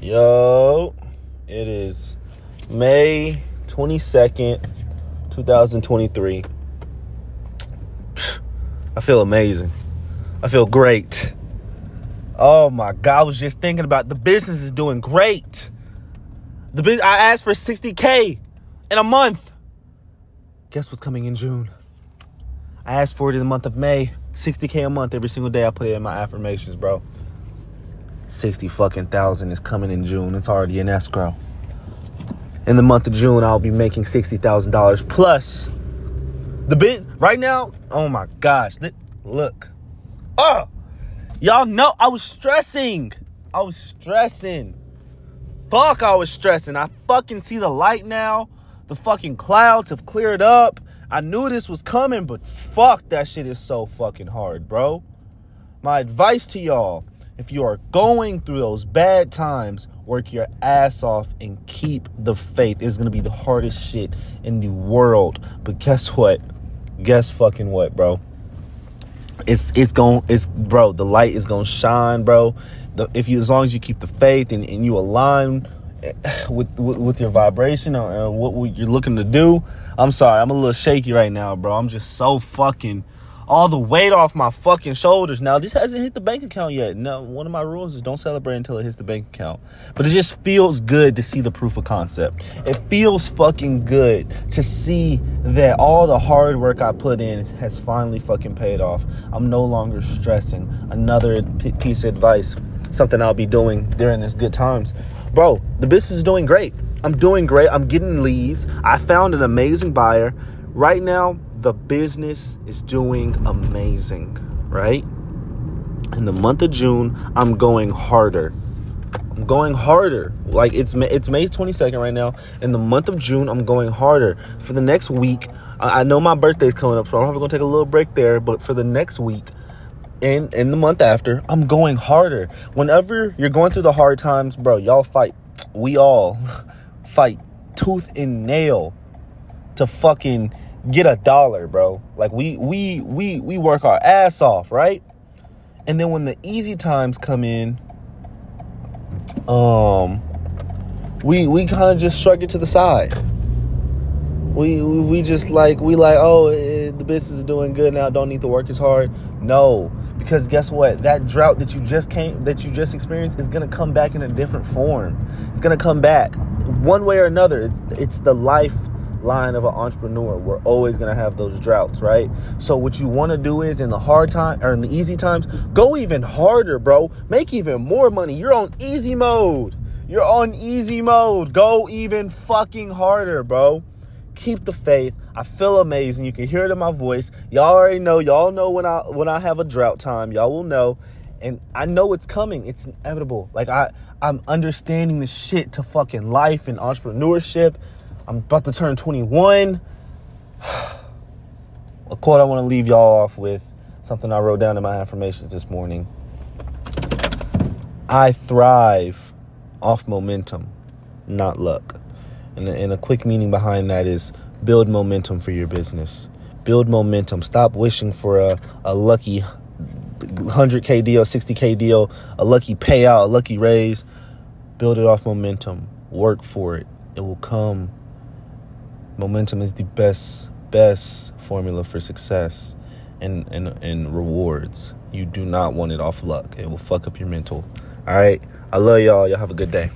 Yo, it is May 22nd, 2023. I feel amazing. I feel great. Oh my God, I was just thinking about the business is doing great. The biz- I asked for 60K in a month. Guess what's coming in June? I asked for it in the month of May. 60K a month every single day. I put it in my affirmations, bro. 60 fucking thousand is coming in June. It's already in escrow. In the month of June, I'll be making $60,000 plus the bit right now. Oh my gosh. Look. Oh, y'all know I was stressing. I was stressing. Fuck, I was stressing. I fucking see the light now. The fucking clouds have cleared up. I knew this was coming, but fuck, that shit is so fucking hard, bro. My advice to y'all if you are going through those bad times, work your ass off and keep the faith. It's gonna be the hardest shit in the world. But guess what? Guess fucking what, bro? It's it's going it's bro, the light is gonna shine, bro. The, if you as long as you keep the faith and, and you align eh, with, with, with your vibration uh, uh, or what you're looking to do. I'm sorry, I'm a little shaky right now, bro. I'm just so fucking all the weight off my fucking shoulders. Now, this hasn't hit the bank account yet. No, one of my rules is don't celebrate until it hits the bank account. But it just feels good to see the proof of concept. It feels fucking good to see that all the hard work I put in has finally fucking paid off. I'm no longer stressing. Another piece of advice, something I'll be doing during this good times. Bro, the business is doing great. I'm doing great. I'm getting leads. I found an amazing buyer. Right now, the business is doing amazing, right? In the month of June, I'm going harder. I'm going harder. Like it's it's May 22nd right now. In the month of June, I'm going harder. For the next week, I know my birthday's coming up, so I'm probably gonna take a little break there. But for the next week, and in the month after, I'm going harder. Whenever you're going through the hard times, bro, y'all fight. We all fight tooth and nail to fucking get a dollar, bro. Like we we we we work our ass off, right? And then when the easy times come in, um we we kind of just shrug it to the side. We we just like we like oh it, the business is doing good now. Don't need to work as hard. No, because guess what? That drought that you just came that you just experienced is gonna come back in a different form. It's gonna come back one way or another. It's it's the life line of an entrepreneur. We're always going to have those droughts, right? So what you want to do is in the hard time or in the easy times, go even harder, bro. Make even more money. You're on easy mode. You're on easy mode. Go even fucking harder, bro. Keep the faith. I feel amazing. You can hear it in my voice. Y'all already know. Y'all know when I when I have a drought time. Y'all will know. And I know it's coming. It's inevitable. Like I I'm understanding the shit to fucking life and entrepreneurship I'm about to turn 21. A quote I want to leave y'all off with something I wrote down in my affirmations this morning. I thrive off momentum, not luck. And, and a quick meaning behind that is build momentum for your business. Build momentum. Stop wishing for a, a lucky 100K deal, 60K deal, a lucky payout, a lucky raise. Build it off momentum. Work for it. It will come momentum is the best best formula for success and and and rewards. You do not want it off luck. It will fuck up your mental. All right. I love y'all. Y'all have a good day.